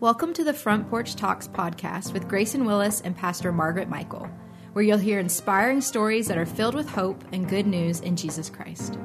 Welcome to the Front Porch Talks podcast with Grayson Willis and Pastor Margaret Michael, where you'll hear inspiring stories that are filled with hope and good news in Jesus Christ.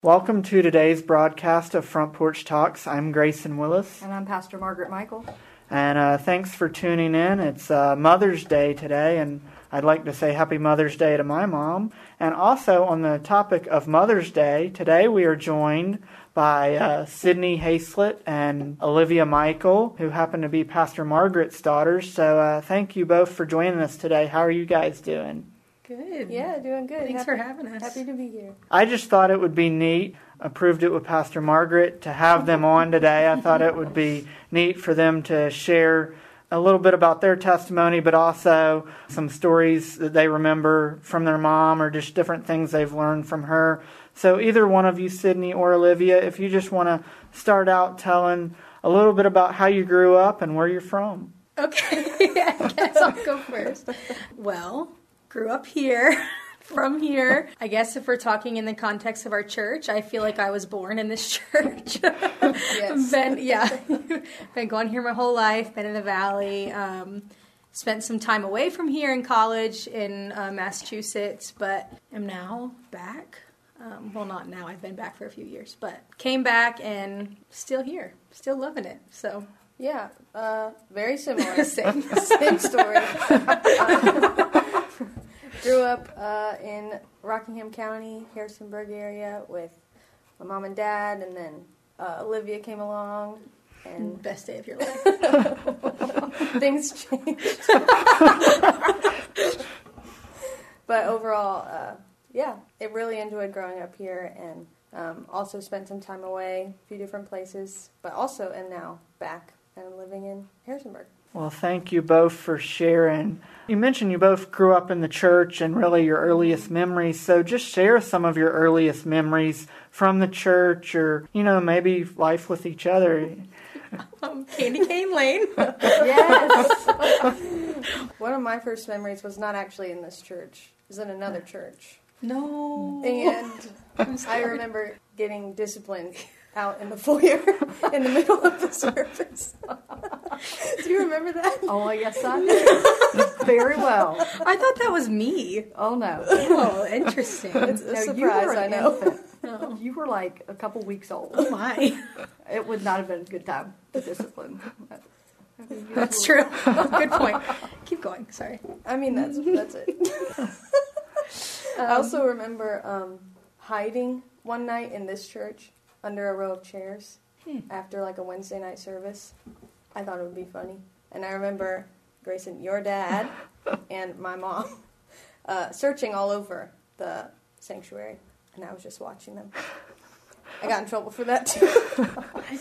Welcome to today's broadcast of Front Porch Talks. I'm Grayson Willis. And I'm Pastor Margaret Michael. And uh, thanks for tuning in. It's uh, Mother's Day today, and I'd like to say Happy Mother's Day to my mom. And also, on the topic of Mother's Day, today we are joined by uh, Sydney Haslett and Olivia Michael, who happen to be Pastor Margaret's daughters. So uh, thank you both for joining us today. How are you guys doing? Good. Yeah, doing good. Thanks happy, for having us. Happy to be here. I just thought it would be neat. Approved it with Pastor Margaret to have them on today. I thought it would be neat for them to share a little bit about their testimony, but also some stories that they remember from their mom or just different things they've learned from her. So, either one of you, Sydney or Olivia, if you just want to start out telling a little bit about how you grew up and where you're from. Okay, I guess I'll go first. Well, grew up here. From here, I guess if we're talking in the context of our church, I feel like I was born in this church. Yes. been yeah, been going here my whole life. Been in the valley. Um, spent some time away from here in college in uh, Massachusetts, but am now back. Um, well, not now. I've been back for a few years, but came back and still here, still loving it. So Yeah, uh, very similar. same. Same story. Uh, grew up uh, in Rockingham County, Harrisonburg area with my mom and dad, and then uh, Olivia came along, and Best day of your life. things changed. but overall, uh, yeah, it really enjoyed growing up here, and um, also spent some time away, a few different places, but also am now back and living in Harrisonburg. Well, thank you both for sharing. You mentioned you both grew up in the church and really your earliest memories. So just share some of your earliest memories from the church or, you know, maybe life with each other. Um, Candy Cane Lane. Yes. One of my first memories was not actually in this church. It was in another church. No. And I remember getting disciplined out in the foyer in the middle of the service. Do you remember that? Oh, yes, I do. Very well. I thought that was me. Oh, no. Oh, interesting. It's a No, surprise, you were an I know. infant. Oh, You were like a couple weeks old. oh my. It would not have been a good time to discipline. I mean, you That's true. Good point. Keep going. Sorry. I mean, that's that's it. I also remember um, hiding one night in this church under a row of chairs after like a Wednesday night service. I thought it would be funny, and I remember Grayson, your dad, and my mom uh, searching all over the sanctuary, and I was just watching them. I got in trouble for that too.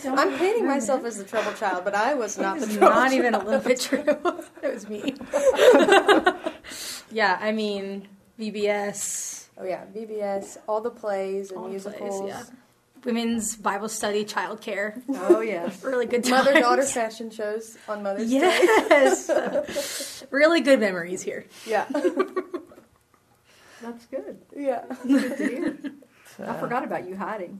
I'm painting myself as the trouble child, but I was not the trouble not even a little bit true. it was me. yeah, I mean, VBS, Oh yeah, VBS, all the plays and all musicals, plays, yeah. Women's Bible study, childcare. Oh, yeah, Really good times. mother daughter fashion shows on Mother's Day. Yes. really good memories here. Yeah, That's good. yeah. Good to hear. I forgot about you hiding.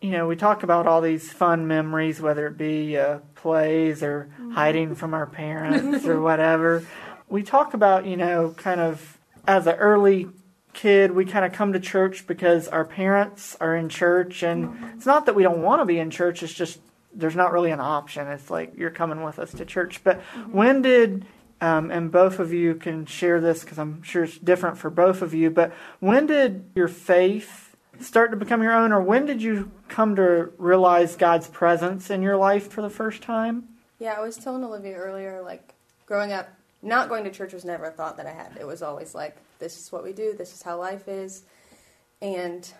You know, we talk about all these fun memories, whether it be uh, plays or hiding from our parents or whatever. We talk about, you know, kind of as an early kid, we kind of come to church because our parents are in church. And it's not that we don't want to be in church, it's just there's not really an option. It's like you're coming with us to church. But when did, um, and both of you can share this because I'm sure it's different for both of you, but when did your faith start to become your own, or when did you come to realize God's presence in your life for the first time? Yeah, I was telling Olivia earlier, like growing up, not going to church was never a thought that I had. It was always like, this is what we do, this is how life is. And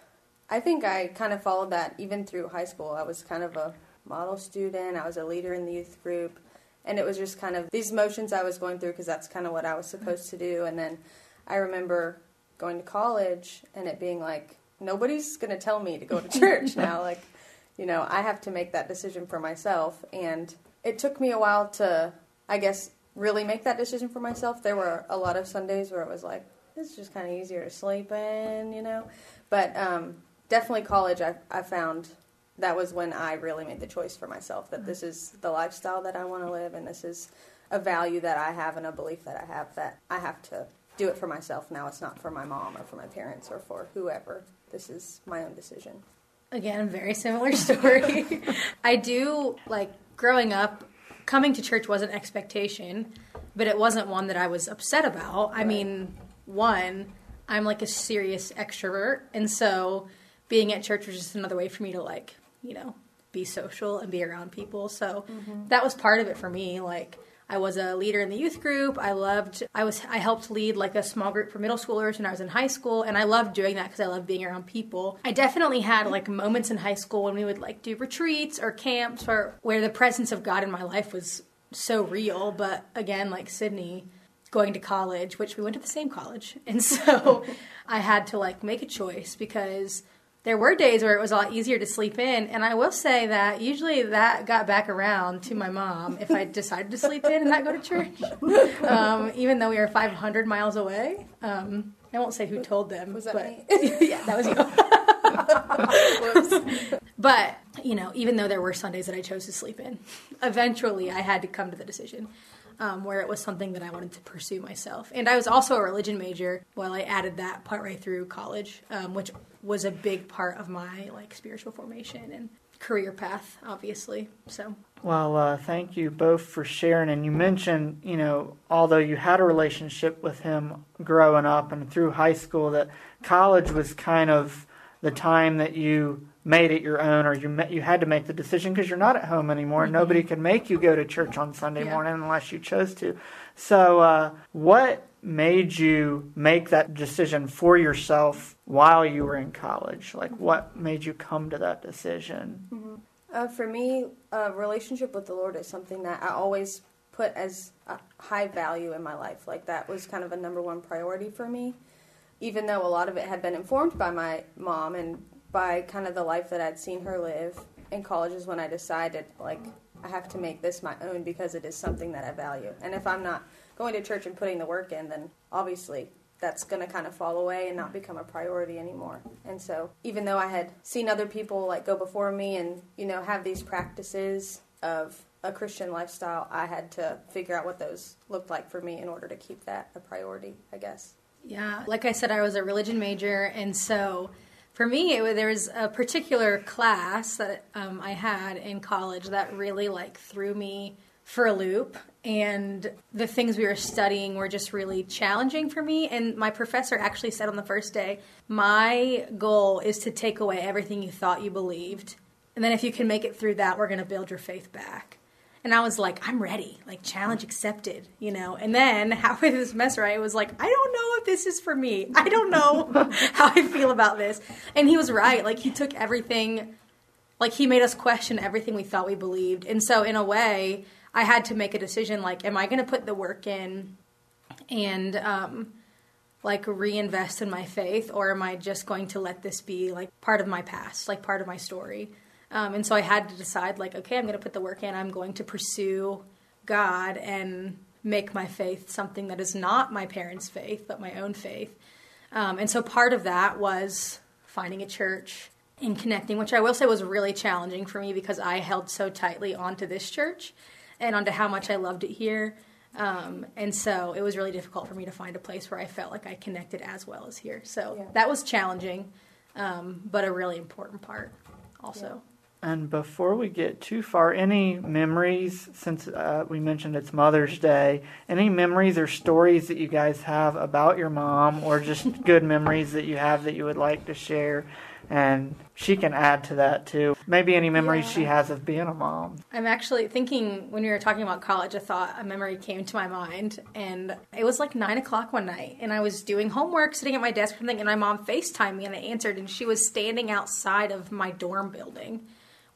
I think I kind of followed that even through high school. I was kind of a model student, I was a leader in the youth group. And it was just kind of these motions I was going through because that's kind of what I was supposed to do. And then I remember going to college and it being like, nobody's going to tell me to go to church now. Like, you know, I have to make that decision for myself. And it took me a while to, I guess, really make that decision for myself. There were a lot of Sundays where it was like, it's just kind of easier to sleep in, you know. But um, definitely college, I, I found that was when I really made the choice for myself that this is the lifestyle that I want to live and this is a value that I have and a belief that I have that I have to do it for myself now. It's not for my mom or for my parents or for whoever. This is my own decision. Again, very similar story. I do like growing up, coming to church was an expectation, but it wasn't one that I was upset about. I mean, one, I'm like a serious extrovert, and so being at church was just another way for me to like, you know, be social and be around people. So mm-hmm. that was part of it for me. Like I was a leader in the youth group. I loved I was I helped lead like a small group for middle schoolers when I was in high school and I loved doing that because I loved being around people. I definitely had like moments in high school when we would like do retreats or camps or where the presence of God in my life was so real, but again like Sydney going to college, which we went to the same college. And so I had to like make a choice because there were days where it was a lot easier to sleep in. And I will say that usually that got back around to my mom if I decided to sleep in and not go to church, um, even though we were 500 miles away. Um, I won't say who told them. Was that but, me? yeah, that was you. But, you know, even though there were Sundays that I chose to sleep in, eventually I had to come to the decision um, where it was something that I wanted to pursue myself. And I was also a religion major while I added that part right through college, um, which was a big part of my like spiritual formation and career path, obviously. So Well, uh, thank you both for sharing. And you mentioned, you know, although you had a relationship with him growing up and through high school, that college was kind of the time that you made it your own, or you you had to make the decision because you're not at home anymore. Nobody can make you go to church on Sunday Yeah. morning unless you chose to. So, uh, what made you make that decision for yourself while you were in college? Like, what made you come to that decision? Uh, for me, a relationship with the Lord is something that I always put as a high value in my life. Like that was kind of a number one priority for me, even though a lot of it had been informed by my mom and by kind of the life that I'd seen her live. In college is when I decided like I have to make this my own because it is something that I value. And if I'm not going to church and putting the work in, then obviously that's going to kind of fall away and not become a priority anymore. And so, even though I had seen other people like go before me and, you know, have these practices of a Christian lifestyle, I had to figure out what those looked like for me in order to keep that a priority, I guess. Yeah, like I said, I was a religion major, and so for me, there was a particular class that um, I had in college that really like threw me for a loop, and the things we were studying were just really challenging for me. And my professor actually said on the first day, "My goal is to take away everything you thought you believed, and then if you can make it through that, we're going to build your faith back." And I was like, I'm ready, like challenge accepted, you know. And then halfway through the semester, I was like, I don't know if this is for me. I don't know how I feel about this. And he was right. Like he took everything, like he made us question everything we thought we believed. And so in a way, I had to make a decision. Like, am I going to put the work in and um, like reinvest in my faith, or am I just going to let this be like part of my past, like part of my story? Um, and so I had to decide, like, okay, I'm going to put the work in. I'm going to pursue God and make my faith something that is not my parents' faith, but my own faith. Um, and so part of that was finding a church and connecting, which I will say was really challenging for me because I held so tightly onto this church and onto how much I loved it here. Um, and so it was really difficult for me to find a place where I felt like I connected as well as here. So Yeah. that was challenging, um, but a really important part also. And before we get too far, any memories, since uh, we mentioned it's Mother's Day, any memories or stories that you guys have about your mom, or just good memories that you have that you would like to share? And she can add to that too. Maybe any memories she has of being a mom. I'm actually thinking when we were talking about college, I thought a memory came to my mind, and it was like nine o'clock one night, and I was doing homework, sitting at my desk something, and my mom FaceTimed me, and I answered, and she was standing outside of my dorm building,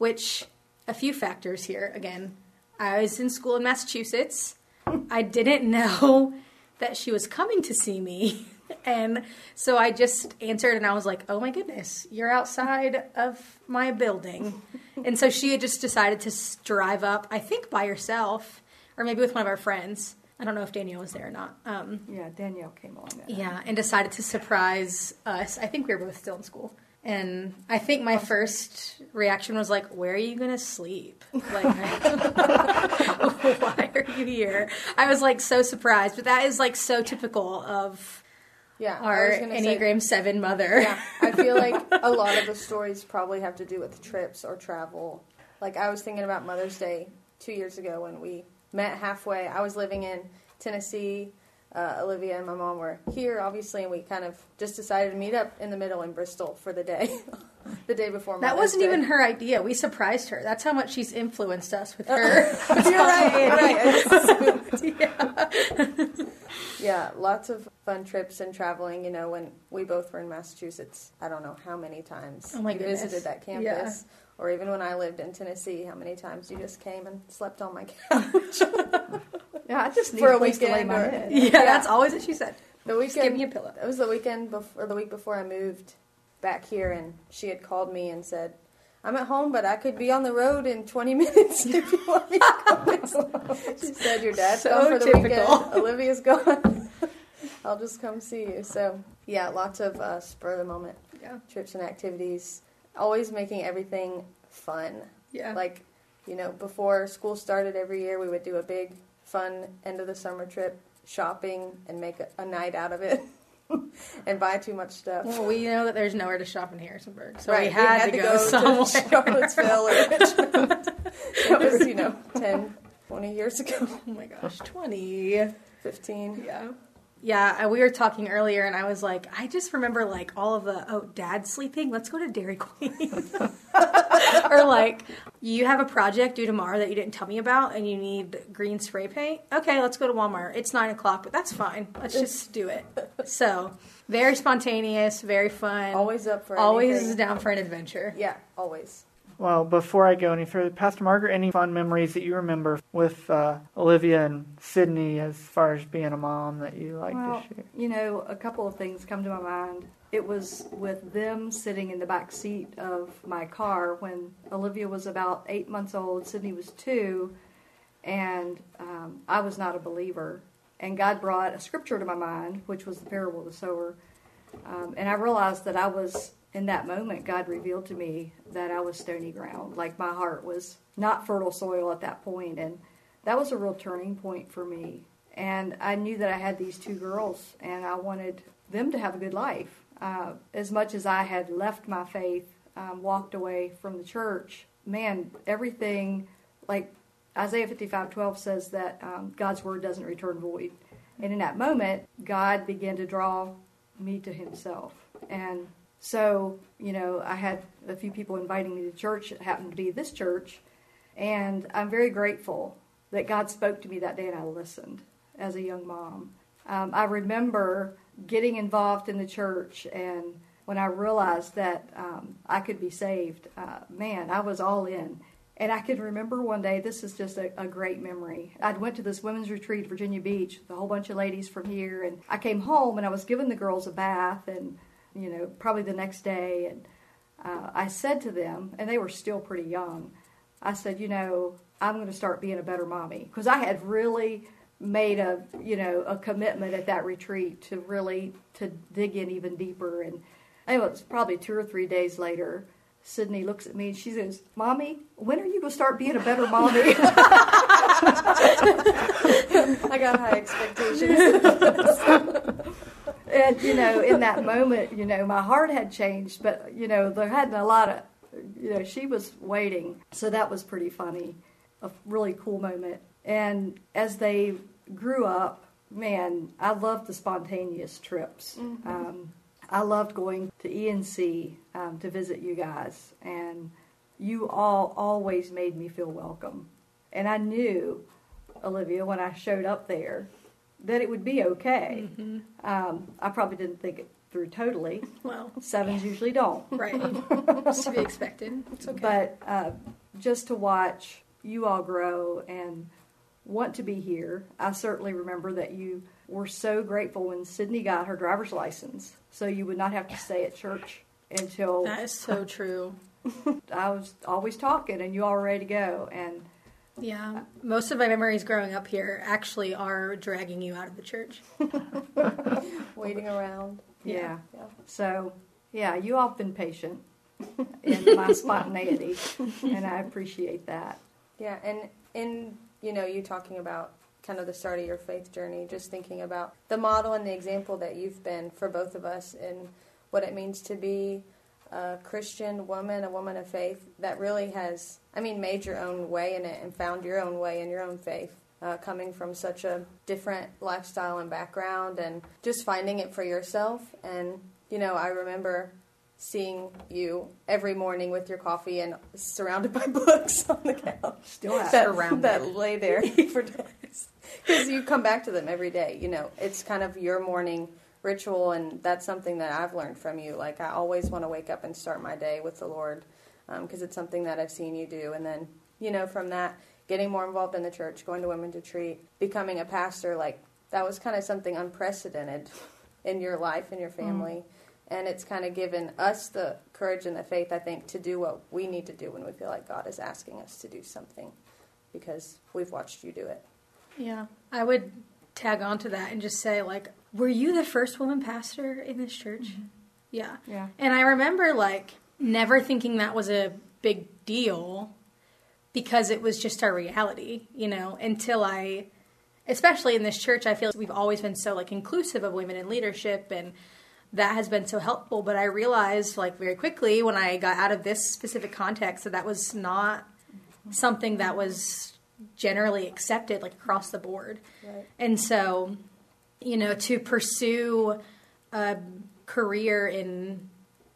which a few factors here. Again, I was in school in Massachusetts. I didn't know that she was coming to see me. And so I just answered and I was like, oh my goodness, you're outside of my building. and so she had just decided to drive up, I think by herself, or maybe with one of our friends. I don't know if Danielle was there or not. Um, Yeah, Danielle came along. Yeah, and decided to surprise us. I think we were both still in school. And I think my first reaction was like, "Where are you gonna sleep? Like, why are you here?" I was like so surprised, but that is like so typical of Yeah, our gonna say- Enneagram Seven mother. yeah, I feel like a lot of the stories probably have to do with trips or travel. Like I was thinking about Mother's Day two years ago when we met halfway. I was living in Tennessee. Uh, Olivia and my mom were here, obviously, and we kind of just decided to meet up in the middle in Bristol for the day, the day before. Mother's That wasn't Day. even her idea. We surprised her. That's how much she's influenced us with her. You're right. right. I just assumed. yeah. Yeah, lots of fun trips and traveling. You know, when we both were in Massachusetts, I don't know how many times Oh you goodness. visited that campus. Yeah. Or even when I lived in Tennessee, how many times you just came and slept on my couch. Yeah, I just need For a place to lay weekend my or- head. yeah, that's always what she said. the Just give me a pillow. It was the weekend before, or the week before I moved back here, and she had called me and said, "I'm at home, but I could be on the road in 20 minutes if you want me to come." visit." she said, "Your dad's So gone for the typical. weekend. Olivia's gone. I'll just come see you." So yeah, lots of uh, spur of the moment Yeah. trips and activities. Always making everything fun. Yeah. Like, you know, before school started every year, we would do a big, fun end of the summer trip, shopping, and make a, a night out of it, and buy too much stuff. well, we know that there's nowhere to shop in Harrisonburg, so right, we had, to, go, somewhere. to Charlottesville or Richmond. that was, you know, 10, 20 years ago, oh my gosh, twenty. 15. Yeah. Yeah, uh, we were talking earlier, and I was like, I just remember like all of the oh, dad's sleeping. Let's go to Dairy Queen, or like you have a project due tomorrow that you didn't tell me about, and you need green spray paint. Okay, let's go to Walmart. It's nine o'clock, but that's fine. Let's just do it. So very spontaneous, very fun. Always up for always anything. down for an adventure. Yeah, always. Well, before I go any further, Pastor Margaret, any fun memories that you remember with uh, Olivia and Sydney as far as being a mom that you like Well, to share? you know, a couple of things come to my mind. It was with them sitting in the back seat of my car when Olivia was about eight months old, Sydney was two, and um, I was not a believer. And God brought a scripture to my mind, which was the parable of the sower. Um, and I realized that I was, in that moment, God revealed to me that I was stony ground. Like my heart was not fertile soil at that point. And that was a real turning point for me. And I knew that I had these two girls, and I wanted them to have a good life. Uh, as much as I had left my faith, um, walked away from the church, man, everything, like Isaiah 55:12 says that um, God's word doesn't return void. And in that moment, God began to draw me to Himself. And so, you know, I had a few people inviting me to church. It happened to be this church. And I'm very grateful that God spoke to me that day and I listened as a young mom. Um, I remember getting involved in the church and when I realized that um, I could be saved, uh, man, I was all in. And I can remember one day, this is just a, a great memory. I went to this women's retreat, Virginia Beach, with a whole bunch of ladies from here. And I came home and I was giving the girls a bath and, you know, probably the next day. And uh, I said to them, and they were still pretty young, I said, you know, I'm going to start being a better mommy. Because I had really made a, you know, a commitment at that retreat to really, to dig in even deeper. And anyway, it was probably two or three days later, Sydney looks at me and she says, Mommy, when are you going to start being a better mommy? I got high expectations. and, you know, in that moment, you know, my heart had changed, but, you know, there hadn't a lot of, you know, she was waiting. So that was pretty funny, a really cool moment. And as they grew up, man, I loved the spontaneous trips. Um, I loved going to ENC um, to visit you guys, and you all always made me feel welcome. And I knew, Olivia, when I showed up there, that it would be okay. Um, I probably didn't think it through totally. Well, Sevens usually don't. right. it's to be expected. It's okay. But uh, just to watch you all grow and want to be here, I certainly remember that you were so grateful when Sydney got her driver's license, so you would not have to stay at church until that is so true. I was always talking and you all were ready to go. And Yeah. Most of my memories growing up here actually are dragging you out of the church. Waiting around. yeah, Yeah. so yeah, you all have been patient in my spontaneity, and I appreciate that. Yeah, and in you know you talking about kind of the start of your faith journey, just thinking about the model and the example that you've been for both of us and what it means to be a Christian woman, a woman of faith that really has, I mean, made your own way in it and found your own way in your own faith. Uh, coming from such a different lifestyle and background, and just finding it for yourself. And, you know, I remember seeing you every morning with your coffee and surrounded by books on the couch. Still that, Surrounded. that lay there for days. Because you come back to them every day. You know, it's kind of your morning ritual, and that's something that I've learned from you. Like, I always want to wake up and start my day with the Lord um, because it's something that I've seen you do. And then, you know, from that, getting more involved in the church, going to Women to Treat, becoming a pastor, like, that was kind of something unprecedented in your life and your family. Mm. And it's kind of given us the courage and the faith, I think, to do what we need to do when we feel like God is asking us to do something because we've watched you do it. Yeah, I would tag on to that and just say, like, were you the first woman pastor in this church? Mm-hmm. Yeah. Yeah. And I remember, like, never thinking that was a big deal because it was just our reality, you know, until I, especially in this church, I feel like we've always been so, like, inclusive of women in leadership and that has been so helpful. But I realized, like, very quickly when I got out of this specific context that that was not something that was generally accepted, like, across the board. Right. And so, you know, to pursue a career in,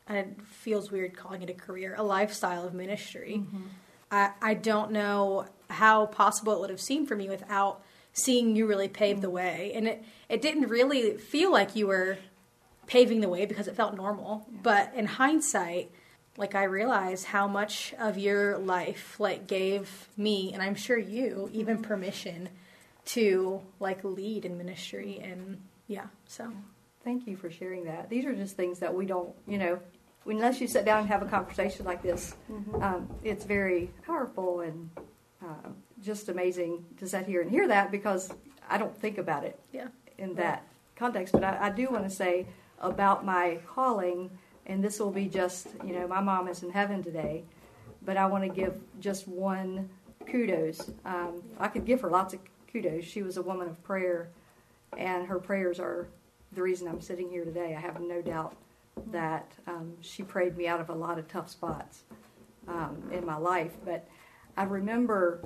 and it feels weird calling it a career, a lifestyle of ministry. Mm-hmm. I, I don't know how possible it would have seemed for me without seeing you really pave the mm-hmm. way. And it, it didn't really feel like you were paving the way because it felt normal. But in hindsight, like I realize how much of your life like gave me and I'm sure you even permission to like lead in ministry and yeah so Thank you for sharing that. These are just things that we don't, you know, unless you sit down and have a conversation like this, um, it's very powerful and uh, just amazing to sit here and hear that because I don't think about it yeah in that context. But I, I do want to say about my calling, and this will be just, you know, my mom is in heaven today, but I want to give just one kudos. Um, I could give her lots of kudos. She was a woman of prayer, and her prayers are the reason I'm sitting here today. I have no doubt that um, she prayed me out of a lot of tough spots um, in my life. But I remember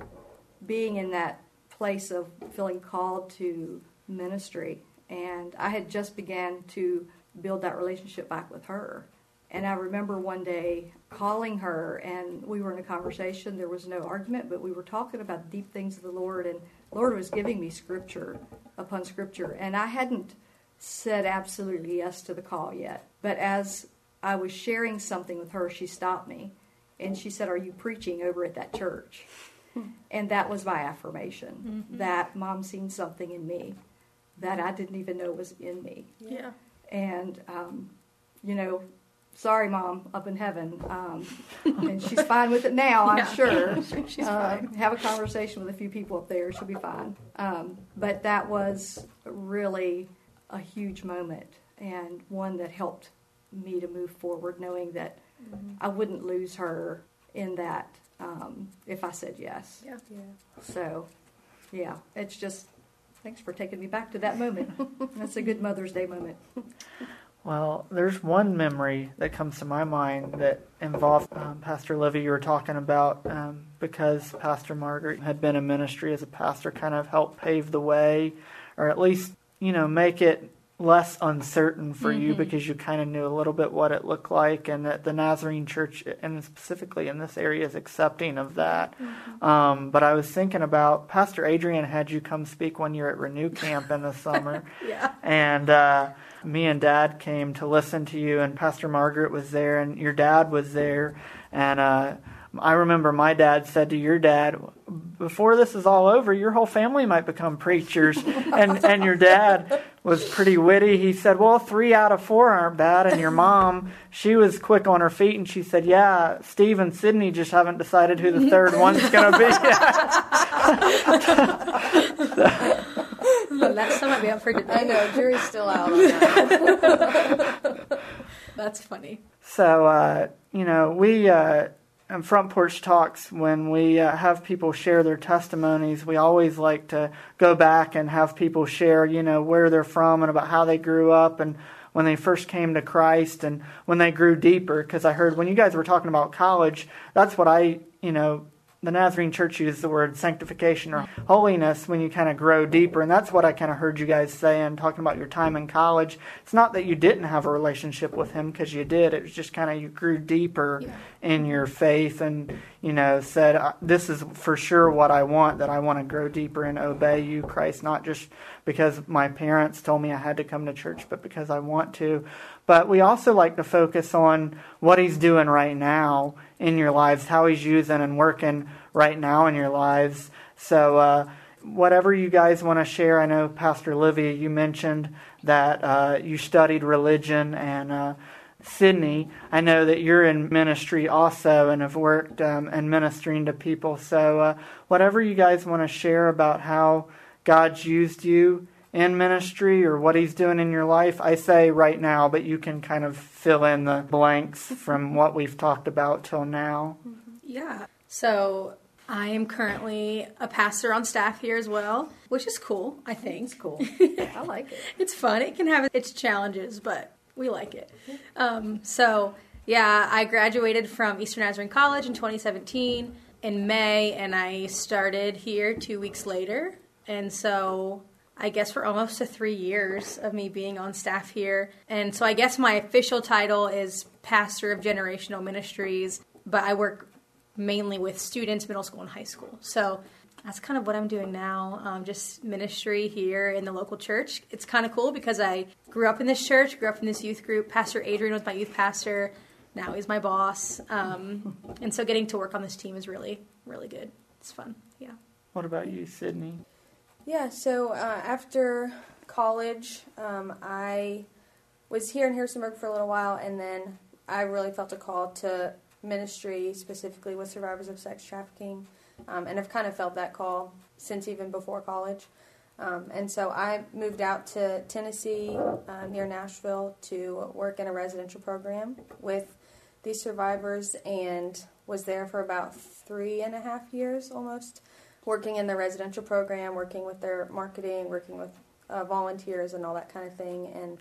being in that place of feeling called to ministry, and I had just began to build that relationship back with her. And I remember one day calling her, and we were in a conversation. There was no argument, but we were talking about deep things of the Lord, and the Lord was giving me scripture upon scripture, and I hadn't said absolutely yes to the call yet. But as I was sharing something with her, she stopped me, and she said, "Are you preaching over at that church?" and that was my affirmation mm-hmm. that mom seen something in me that I didn't even know was in me yeah and um, you know, sorry, mom, up in heaven, um, and she's fine with it now, I'm Yeah. sure. she's Uh, fine Have a conversation with a few people up there; she'll be fine. Um, but that was really a huge moment and one that helped me to move forward, knowing that I wouldn't lose her in that um, if I said yes. yeah Yeah. So, yeah, it's just. Thanks for taking me back to that moment. That's a good Mother's Day moment. Well, there's one memory that comes to my mind that involved um, Pastor Livy. You were talking about um, because Pastor Margaret had been in ministry as a pastor, kind of helped pave the way, or at least you know make it less uncertain for you because you kind of knew a little bit what it looked like, and that the Nazarene Church, and specifically in this area, is accepting of that. Um, but I was thinking about Pastor Adrian had you come speak one year at Renew Camp in the summer. Yeah. And uh, me and dad came to listen to you and pastor margaret was there and your dad was there. And uh, i remember my dad said to your dad before this is all over your whole family might become preachers. And, and your dad was pretty witty he said well three out of four aren't bad and your mom she was quick on her feet and she said yeah steve and sydney just haven't decided who the third one's going to be But that still might be up for I debate know, jury's still out on that. That's funny. So, uh, you know, we, uh, in Front Porch Talks, when we uh, have people share their testimonies, we always like to go back and have people share, you know, where they're from and about how they grew up and when they first came to Christ and when they grew deeper. Because I heard when you guys were talking about college, that's what I, you know, the Nazarene Church uses the word sanctification or holiness when you kind of grow deeper. And that's what I kind of heard you guys saying, talking about your time in college. It's not that you didn't have a relationship with Him because you did. It was just kind of you grew deeper Yeah. in your faith and, you know, said, "Uh, This is for sure what I want, that I want to grow deeper and obey you, Christ, not just because my parents told me I had to come to church, but because I want to. But we also like to focus on what He's doing right now in your lives, how He's using and working right now in your lives. So, uh, whatever you guys want to share, I know Pastor Livia, you mentioned that uh, you studied religion, and uh, Sydney, I know that you're in ministry also and have worked um, and ministering to people. So, uh, whatever you guys want to share about how God's used you in ministry or what He's doing in your life, I say right now, but you can kind of fill in the blanks from what we've talked about till now. Yeah. So I am currently a pastor on staff here as well, which is cool, I think. It's cool. I like it. It's fun. It can have its challenges, but we like it. Um, so, yeah, I graduated from Eastern Nazarene College in 2017 in May, and I started here two weeks later. And so, I guess for almost to three years of me being on staff here. And so, I guess my official title is Pastor of Generational Ministries, but I work mainly with students, middle school and high school. So that's kind of what I'm doing now. Um, just ministry here in the local church. It's kind of cool because I grew up in this church, grew up in this youth group. Pastor Adrian was my youth pastor. Now he's my boss. Um, and so getting to work on this team is really, really good. It's fun. Yeah. What about you, Sydney? Yeah, so uh, after college, um, I was here in Harrisonburg for a little while, and then I really felt a call to ministry, specifically with survivors of sex trafficking, um, and I've kind of felt that call since even before college. Um, and so I moved out to Tennessee, uh, near Nashville, to work in a residential program with these survivors, and was there for about three and a half years almost working in the residential program, working with their marketing, working with uh, volunteers, and all that kind of thing. And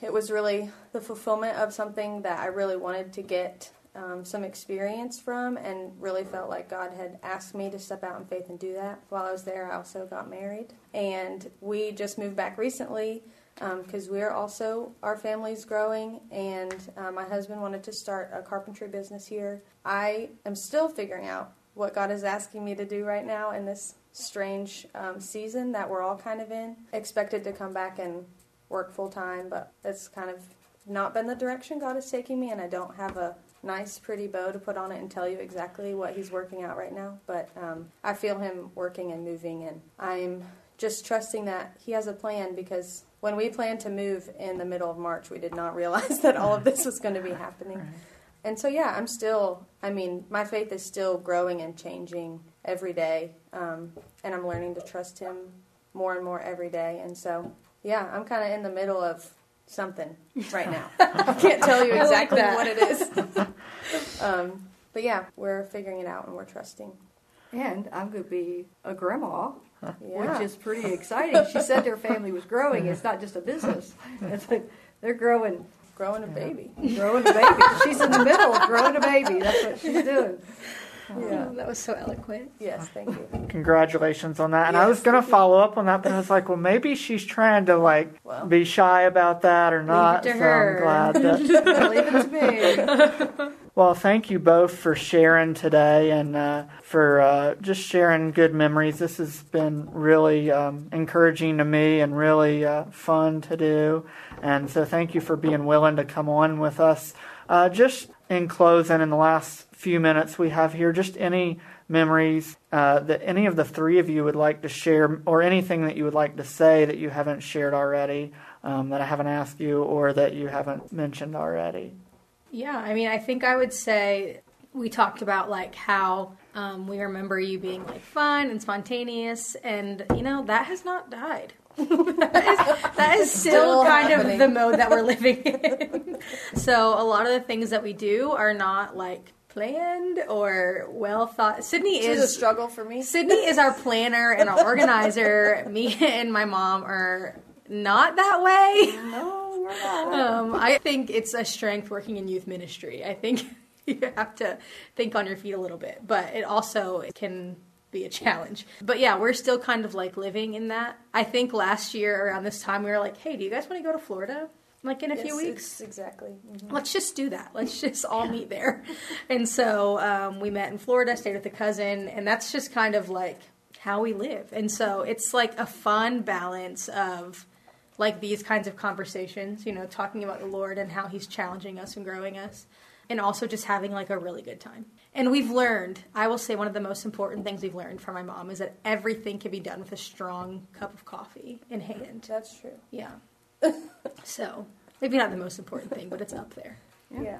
it was really the fulfillment of something that I really wanted to get um, some experience from, and really felt like God had asked me to step out in faith and do that. While I was there, I also got married, and we just moved back recently because we're also our family's growing, and uh, my husband wanted to start a carpentry business here. I am still figuring out what God is asking me to do right now in this strange um, season that we're all kind of in. Expected to come back and work full time, but it's kind of not been the direction God is taking me, and I don't have a nice, pretty bow to put on it and tell you exactly what He's working out right now. But um, I feel Him working and moving, and I'm just trusting that He has a plan because when we planned to move in the middle of March, we did not realize that all of this was going to be happening. And so, yeah, I'm still, I mean, my faith is still growing and changing every day. Um, and I'm learning to trust Him more and more every day. And so, yeah, I'm kind of in the middle of something right now. I can't tell you I like exactly what it is. um, but yeah, we're figuring it out and we're trusting. And I'm going to be a grandma, Yeah. which is pretty exciting. She said their family was growing. It's not just a business. It's like they're growing, growing a baby. growing a baby. She's in the middle of growing a baby. That's what she's doing. Yeah. That was so eloquent. Yes, thank you. Congratulations on that. And I was going to follow up on that, but I was like, well, maybe she's trying to like Well. be shy about that or not. to so her. I'm glad that. Leave it to me. Well, thank you both for sharing today and uh, for uh, just sharing good memories. This has been really um, encouraging to me and really uh, fun to do. And so, thank you for being willing to come on with us. Uh, just in closing, in the last few minutes we have here, just any memories uh, that any of the three of you would like to share, or anything that you would like to say that you haven't shared already, um, that I haven't asked you, or that you haven't mentioned already. Yeah, I mean, I think I would say we talked about like how um, we remember you being like fun and spontaneous, and you know that has not died. that is still, Still kind happening. of the mode that we're living in. so a lot of the things that we do are not like planned or well thought. Sydney This is a struggle for me. Sydney is our planner and our organizer. Me and my mom are not that way. No, we're not. Um, I think it's a strength working in youth ministry. I think you have to think on your feet a little bit, but it also can be a challenge. But yeah, we're still kind of like living in that. I think last year around this time we were like, "Hey, do you guys want to go to Florida?" Like in a few weeks. exactly. mhm. Let's just do that. Let's just all meet there. And so um, we met in Florida, stayed with a cousin, and that's just kind of like how we live. And so it's like a fun balance of like these kinds of conversations, you know, talking about the Lord and how He's challenging us and growing us, and also just having like a really good time. And we've learned, I will say, one of the most important things we've learned from my mom is that everything can be done with a strong cup of coffee in hand. That's true. Yeah. so maybe not the most important thing, but it's up there. Yeah. Yeah.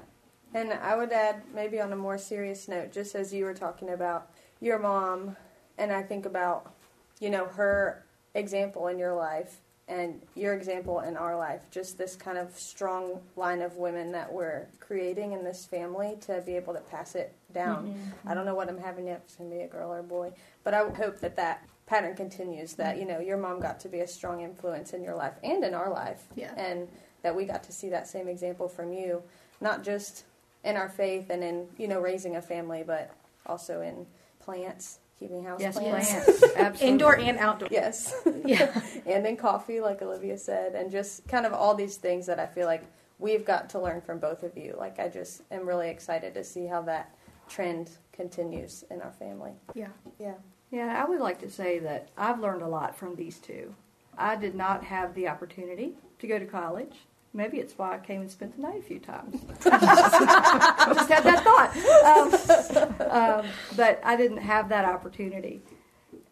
And I would add, maybe on a more serious note, just as you were talking about your mom, and I think about, you know, her example in your life and your example in our life, just this kind of strong line of women that we're creating in this family to be able to pass it down. Mm-hmm. I don't know what I'm having yet, if it's going to be a girl or a boy, but I hope that that pattern continues, that, you know, your mom got to be a strong influence in your life and in our life. Yeah. And that we got to see that same example from you, not just in our faith and in you know raising a family, but also in plants, keeping house Yes, plants. plants. Absolutely. Indoor and outdoor. Yes, Yeah. and in coffee, like Olivia said, and just kind of all these things that I feel like we've got to learn from both of you. Like I just am really excited to see how that trend continues in our family. Yeah. Yeah. Yeah, I would like to say that I've learned a lot from these two. I did not have the opportunity to go to college. Maybe it's why I came and spent the night a few times. I just had that thought. Um, um, but I didn't have that opportunity.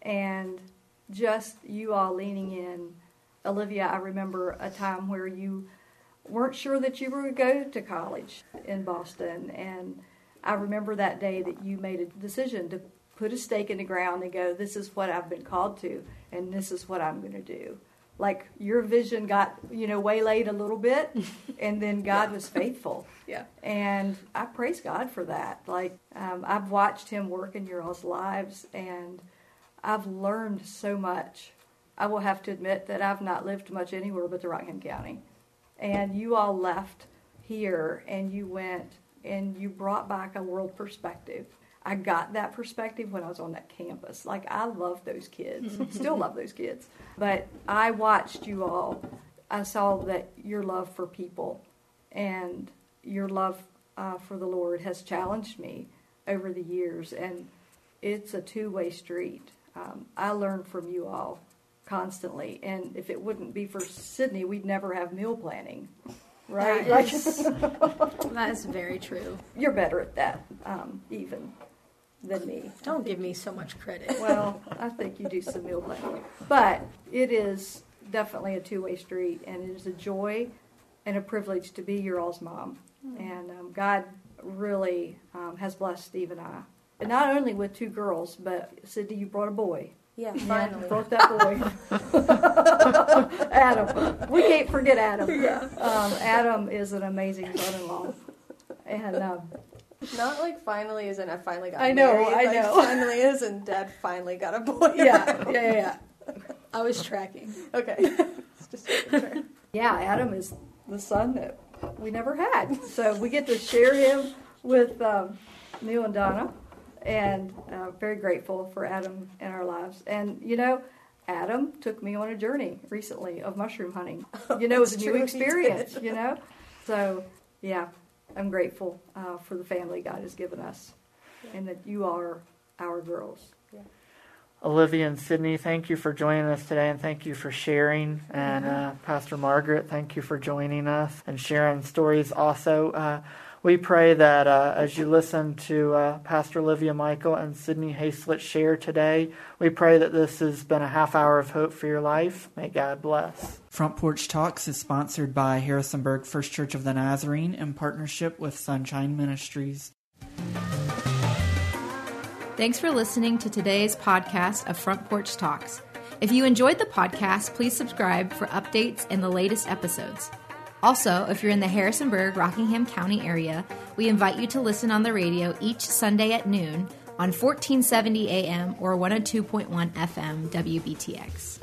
And just you all leaning in. Olivia, I remember a time where you weren't sure that you were going to go to college in Boston. And I remember that day that you made a decision to put a stake in the ground and go, This is what I've been called to, and this is what I'm going to do. Like your vision got, you know, waylaid a little bit, and then God was faithful. Yeah. And I praise God for that. Like, um, I've watched Him work in your all's lives, and I've learned so much. I will have to admit that I've not lived much anywhere but the Rockingham County. And you all left here and you went and you brought back a world perspective. I got that perspective when I was on that campus. Like, I love those kids, still love those kids. But I watched you all. I saw that your love for people and your love uh, for the Lord has challenged me over the years. And it's a two way street. Um, I learn from you all constantly. And if it wouldn't be for Sydney, we'd never have meal planning. Right? That is, that is very true. you're better at that, um, even than me. Don't give me so much credit. Well, I think you do some meal planning. But it is definitely a two way street, and it is a joy and a privilege to be your all's mom. And um, God really um, has blessed Steve and I. And not only with two girls, but Sydney, you brought a boy. Yeah, Yeah, finally. brought that boy. Adam. We can't forget Adam. Um, Adam is an amazing son in law. And um, Not like finally is in I finally got I know, married. I like know. Finally is and dad finally got a boy. yeah, yeah, yeah, yeah. I was tracking. Okay. It's just sure. Yeah, Adam is the son that we never had. So we get to share him with um, Neil and Donna, and uh, very grateful for Adam in our lives. And you know, Adam took me on a journey recently of mushroom hunting. You know, it was a new experience. You know, so yeah, I'm grateful uh, for the family God has given us, and that you are our girls. Olivia and Sydney, thank you for joining us today and thank you for sharing. And uh, Pastor Margaret, thank you for joining us and sharing stories also. Uh, we pray that uh, as you listen to uh, Pastor Olivia Michael and Sydney Haslett share today, we pray that this has been a half hour of hope for your life. May God bless. Front Porch Talks is sponsored by Harrisonburg First Church of the Nazarene in partnership with Sunshine Ministries. Thanks for listening to today's podcast of Front Porch Talks. If you enjoyed the podcast, please subscribe for updates and the latest episodes. Also, if you're in the Harrisonburg, Rockingham County area, we invite you to listen on the radio each Sunday at noon on 1470 AM or 102.1 FM WBTX.